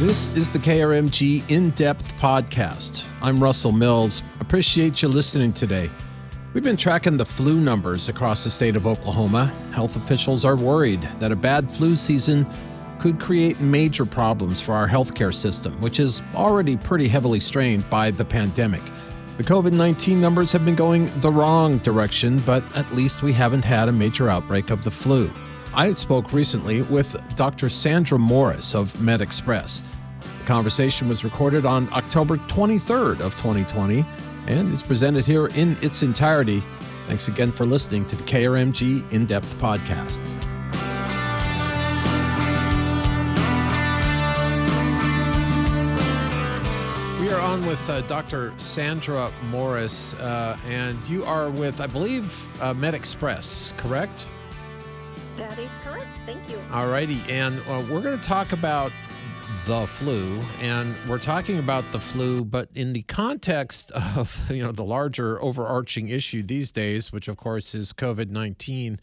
This is the KRMG In Depth Podcast. I'm Russell Mills. Appreciate you listening today. We've been tracking the flu numbers across the state of Oklahoma. Health officials are worried that a bad flu season could create major problems for our healthcare system, which is already pretty heavily strained by the pandemic. The COVID 19 numbers have been going the wrong direction, but at least we haven't had a major outbreak of the flu. I spoke recently with Dr. Sandra Morris of MedExpress. The conversation was recorded on October 23rd of 2020 and is presented here in its entirety. Thanks again for listening to the KRMG In-Depth podcast. We are on with uh, Dr. Sandra Morris, uh, and you are with, I believe, uh, MedExpress, correct? That is correct. Thank you. All righty. And uh, we're going to talk about the flu and we're talking about the flu but in the context of you know the larger overarching issue these days which of course is covid-19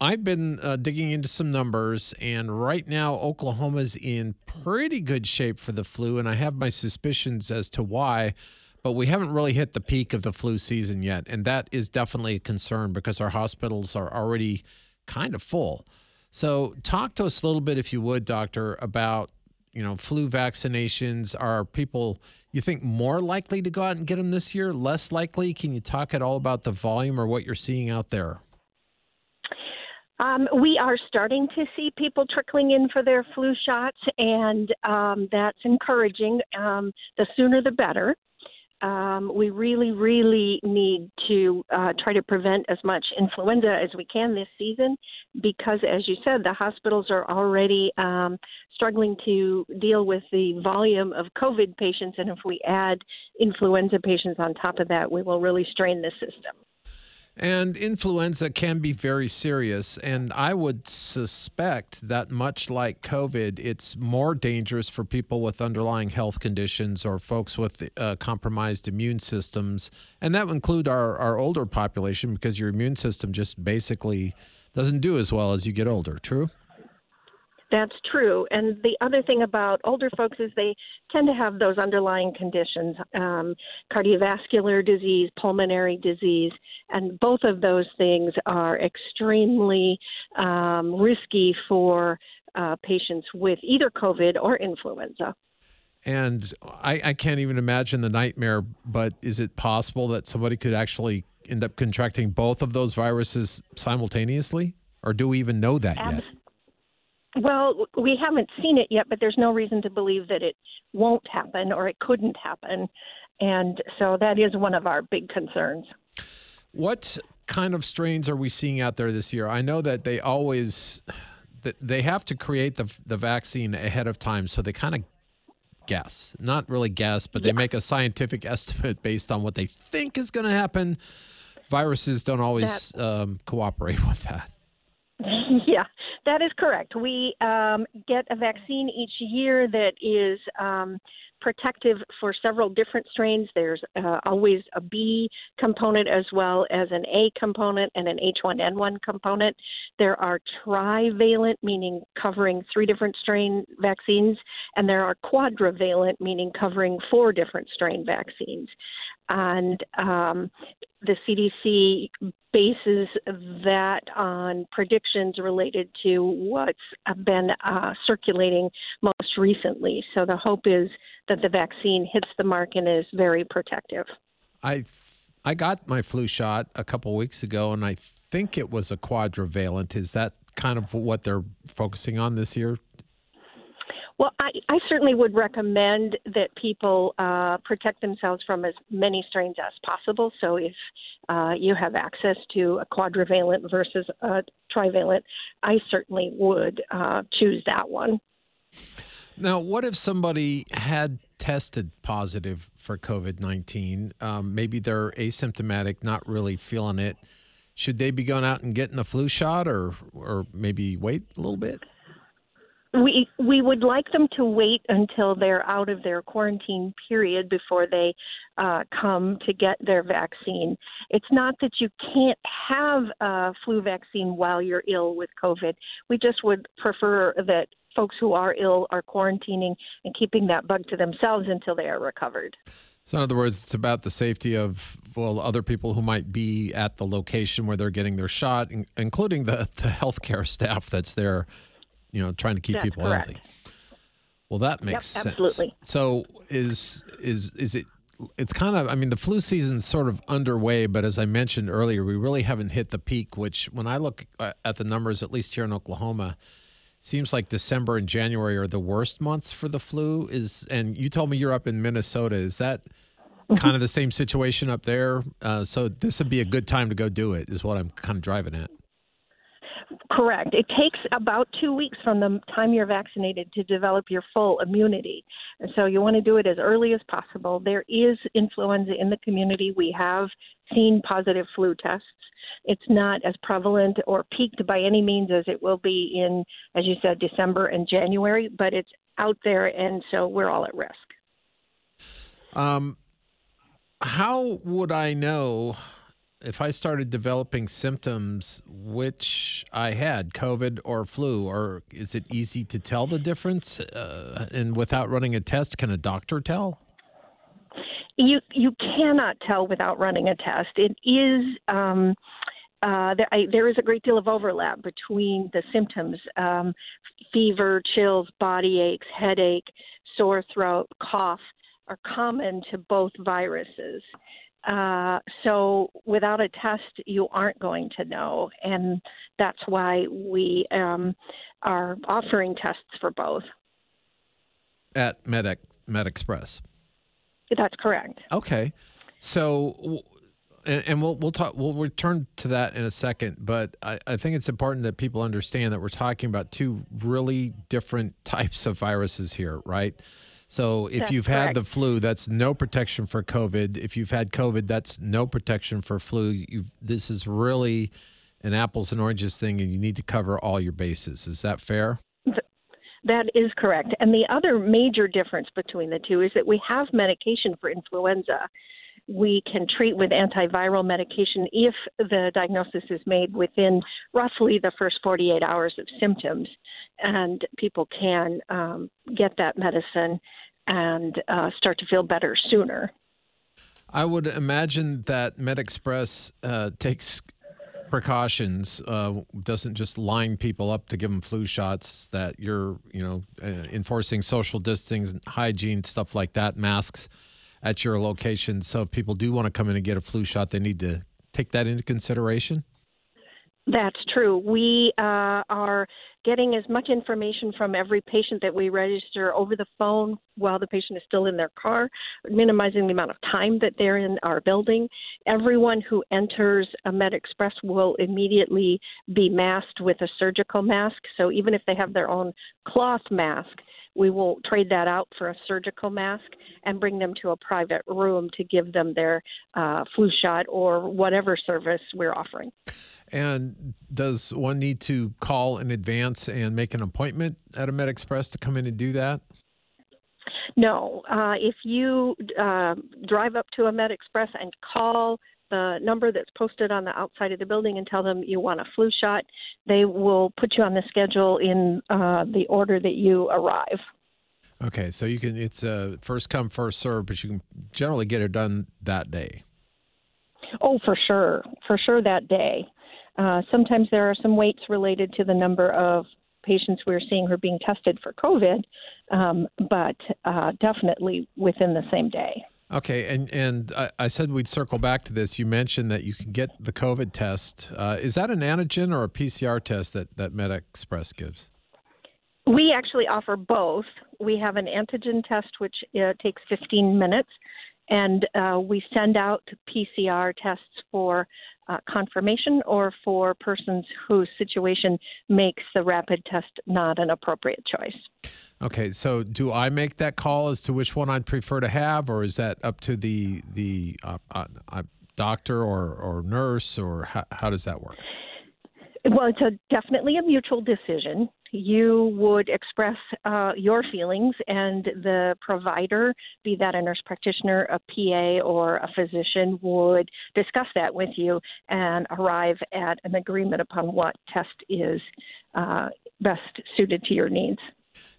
i've been uh, digging into some numbers and right now oklahoma's in pretty good shape for the flu and i have my suspicions as to why but we haven't really hit the peak of the flu season yet and that is definitely a concern because our hospitals are already kind of full so, talk to us a little bit, if you would, doctor, about you know flu vaccinations. Are people you think more likely to go out and get them this year? Less likely? Can you talk at all about the volume or what you're seeing out there? Um, we are starting to see people trickling in for their flu shots, and um, that's encouraging. Um, the sooner the better um, we really, really need to uh, try to prevent as much influenza as we can this season because, as you said, the hospitals are already um, struggling to deal with the volume of COVID patients. And if we add influenza patients on top of that, we will really strain the system. And influenza can be very serious. And I would suspect that, much like COVID, it's more dangerous for people with underlying health conditions or folks with uh, compromised immune systems. And that would include our, our older population because your immune system just basically doesn't do as well as you get older. True? That's true. And the other thing about older folks is they tend to have those underlying conditions um, cardiovascular disease, pulmonary disease, and both of those things are extremely um, risky for uh, patients with either COVID or influenza. And I, I can't even imagine the nightmare, but is it possible that somebody could actually end up contracting both of those viruses simultaneously? Or do we even know that yet? Well, we haven't seen it yet, but there's no reason to believe that it won't happen or it couldn't happen. And so that is one of our big concerns. What kind of strains are we seeing out there this year? I know that they always they have to create the the vaccine ahead of time, so they kind of guess, not really guess, but they yeah. make a scientific estimate based on what they think is going to happen. Viruses don't always um, cooperate with that. Yeah, that is correct. We um, get a vaccine each year that is um, protective for several different strains. There's uh, always a B component as well as an A component and an H1N1 component. There are trivalent, meaning covering three different strain vaccines, and there are quadrivalent, meaning covering four different strain vaccines and um, the CDC bases that on predictions related to what's been uh, circulating most recently. So the hope is that the vaccine hits the mark and is very protective. I I got my flu shot a couple weeks ago, and I think it was a quadrivalent. Is that kind of what they're focusing on this year? Well, I, I certainly would recommend that people uh, protect themselves from as many strains as possible. So if uh, you have access to a quadrivalent versus a trivalent, I certainly would uh, choose that one. Now, what if somebody had tested positive for COVID 19? Um, maybe they're asymptomatic, not really feeling it. Should they be going out and getting a flu shot or, or maybe wait a little bit? We we would like them to wait until they're out of their quarantine period before they uh, come to get their vaccine. It's not that you can't have a flu vaccine while you're ill with COVID. We just would prefer that folks who are ill are quarantining and keeping that bug to themselves until they are recovered. So, in other words, it's about the safety of well other people who might be at the location where they're getting their shot, including the the healthcare staff that's there you know, trying to keep That's people correct. healthy. Well, that makes Yep, sense. absolutely. So is is is it? It's kind of. I mean, the flu season's sort of underway, but as I mentioned earlier, we really haven't hit the peak. Which, when I look uh, at the numbers, at least here in Oklahoma, seems like December and January are the worst months for the flu. Is and you told me you're up in Minnesota. Is that kind of the same situation up there? Uh, so this would be a good time to go do it. Is what I'm kind of driving at. Correct. It takes about two weeks from the time you're vaccinated to develop your full immunity. And so you want to do it as early as possible. There is influenza in the community. We have seen positive flu tests. It's not as prevalent or peaked by any means as it will be in, as you said, December and January, but it's out there, and so we're all at risk. Um, how would I know if I started developing symptoms which I had, COVID or flu, or is it easy to tell the difference? Uh, and without running a test, can a doctor tell? You you cannot tell without running a test. It is. Um, uh, there, I, there is a great deal of overlap between the symptoms um, fever, chills, body aches, headache, sore throat, cough are common to both viruses. Uh, so without a test, you aren't going to know, and that's why we um, are offering tests for both. At Med MedExpress. That's correct. Okay, so and, and, we'll we'll talk we'll return to that in a second, but I, I think it's important that people understand that we're talking about two really different types of viruses here, right? So if That's you've correct. had the flu, that's no protection for COVID. If you've had COVID, that's no protection for flu. You've, this is really an apples and oranges thing, and you need to cover all your bases. Is that fair? That is correct. And the other major difference between the two is that we have medication for influenza. We can treat with antiviral medication if the diagnosis is made within roughly the first 48 hours of symptoms, and people can um, get that medicine and uh, start to feel better sooner. I would imagine that MedExpress uh, takes precautions, uh, doesn't just line people up to give them flu shots. That you're, you know, uh, enforcing social distancing, hygiene, stuff like that, masks at your location. So if people do want to come in and get a flu shot, they need to take that into consideration. That's true. We uh, are getting as much information from every patient that we register over the phone while the patient is still in their car, minimizing the amount of time that they're in our building. Everyone who enters a Med Express will immediately be masked with a surgical mask. So even if they have their own cloth mask, we will trade that out for a surgical mask and bring them to a private room to give them their uh, flu shot or whatever service we're offering. And does one need to call in advance and make an appointment at a Med Express to come in and do that? No. Uh, if you uh, drive up to a Med Express and call the number that's posted on the outside of the building and tell them you want a flu shot, they will put you on the schedule in uh, the order that you arrive. Okay, so you can it's a first come first serve, but you can generally get it done that day. Oh, for sure, for sure that day. Uh, sometimes there are some waits related to the number of patients we're seeing who are being tested for COVID, um, but uh, definitely within the same day. Okay, and and I, I, said we'd circle back to this. You mentioned that you can get the COVID test. Uh, is that an antigen or a PCR test that that MedExpress gives? We actually offer both. We have an antigen test, which uh, takes 15 minutes, and uh, we send out PCR tests for uh, confirmation or for persons whose situation makes the rapid test not an appropriate choice. Okay, so do I make that call as to which one I'd prefer to have, or is that up to the the uh, uh, uh doctor or, or nurse, or how, how does that work? Well, it's a, definitely a mutual decision. You would express uh, your feelings, and the provider, be that a nurse practitioner, a PA, or a physician, would discuss that with you and arrive at an agreement upon what test is uh, best suited to your needs.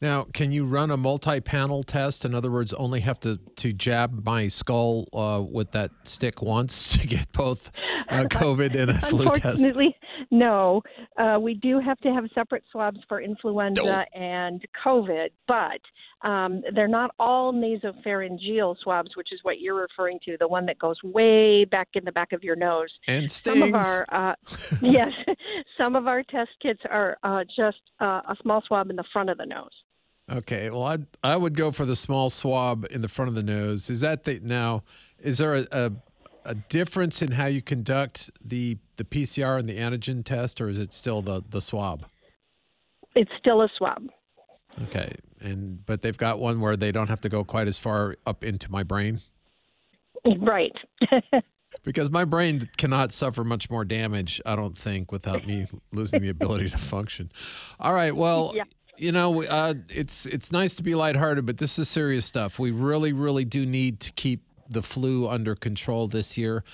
Now, can you run a multi-panel test? In other words, only have to, to jab my skull uh, with that stick once to get both uh, COVID and a flu test? Unfortunately, no. Uh, we do have to have separate swabs for influenza oh. and COVID, but um, they're not all nasopharyngeal swabs, which is what you're referring to, the one that goes way back in the back of your nose. And stings. Some of our, uh, yes, some of our test kits are uh, just uh, a small swab in the front of the nose. Okay, well, I I would go for the small swab in the front of the nose. Is that the now? Is there a, a, a difference in how you conduct the the PCR and the antigen test, or is it still the the swab? It's still a swab. Okay, and but they've got one where they don't have to go quite as far up into my brain. Right. because my brain cannot suffer much more damage, I don't think, without me losing the ability to function. All right. Well, yeah you know, uh, it's it's nice to be lighthearted, but this is serious stuff. We really, really do need to keep the flu under control this year.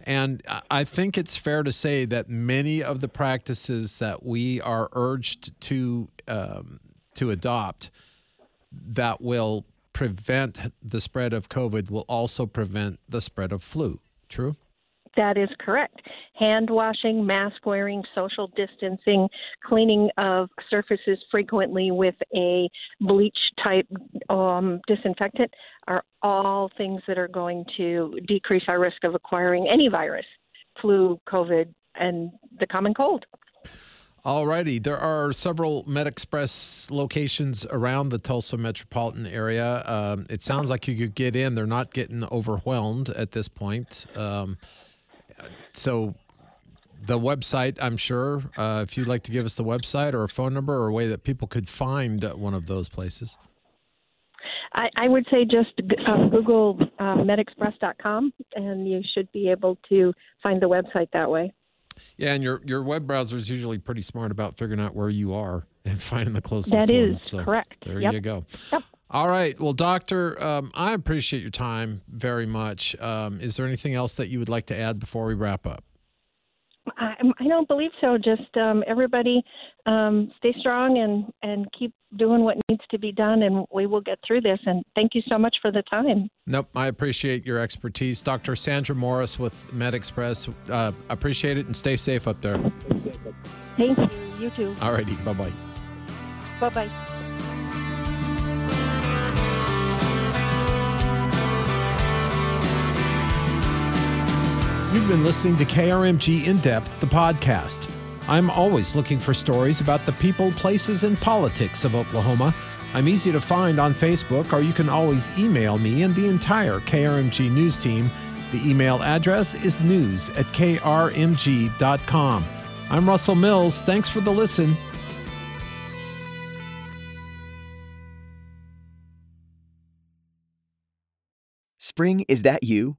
And I think it's fair to say that many of the practices that we are urged to um, to adopt that will prevent the spread of COVID will also prevent the spread of flu. True? That is correct. Hand washing, mask wearing, social distancing, cleaning of surfaces frequently with a bleach type um, disinfectant are all things that are going to decrease our risk of acquiring any virus, flu, COVID, and the common cold. All righty. There are several MedExpress locations around the Tulsa metropolitan area. Um, it sounds like you could get in. They're not getting overwhelmed at this point. Um, so the website, I'm sure, uh, if you'd like to give us the website or a phone number or a way that people could find one of those places. I, I would say just uh, Google uh, medexpress.com and you should be able to find the website that way. Yeah, and your your web browser is usually pretty smart about figuring out where you are and finding the closest. That is one. So correct. There yep. you go. Yep. All right. Well, Doctor, um, I appreciate your time very much. Um, is there anything else that you would like to add before we wrap up? I, I don't believe so. Just um, everybody um, stay strong and, and keep doing what needs to be done, and we will get through this. And thank you so much for the time. Nope. I appreciate your expertise. Dr. Sandra Morris with MedExpress. Uh, appreciate it and stay safe up there. Thank you. You too. All righty. Bye bye. Bye bye. You've been listening to KRMG In Depth, the podcast. I'm always looking for stories about the people, places, and politics of Oklahoma. I'm easy to find on Facebook, or you can always email me and the entire KRMG news team. The email address is news at krmg.com. I'm Russell Mills. Thanks for the listen. Spring, is that you?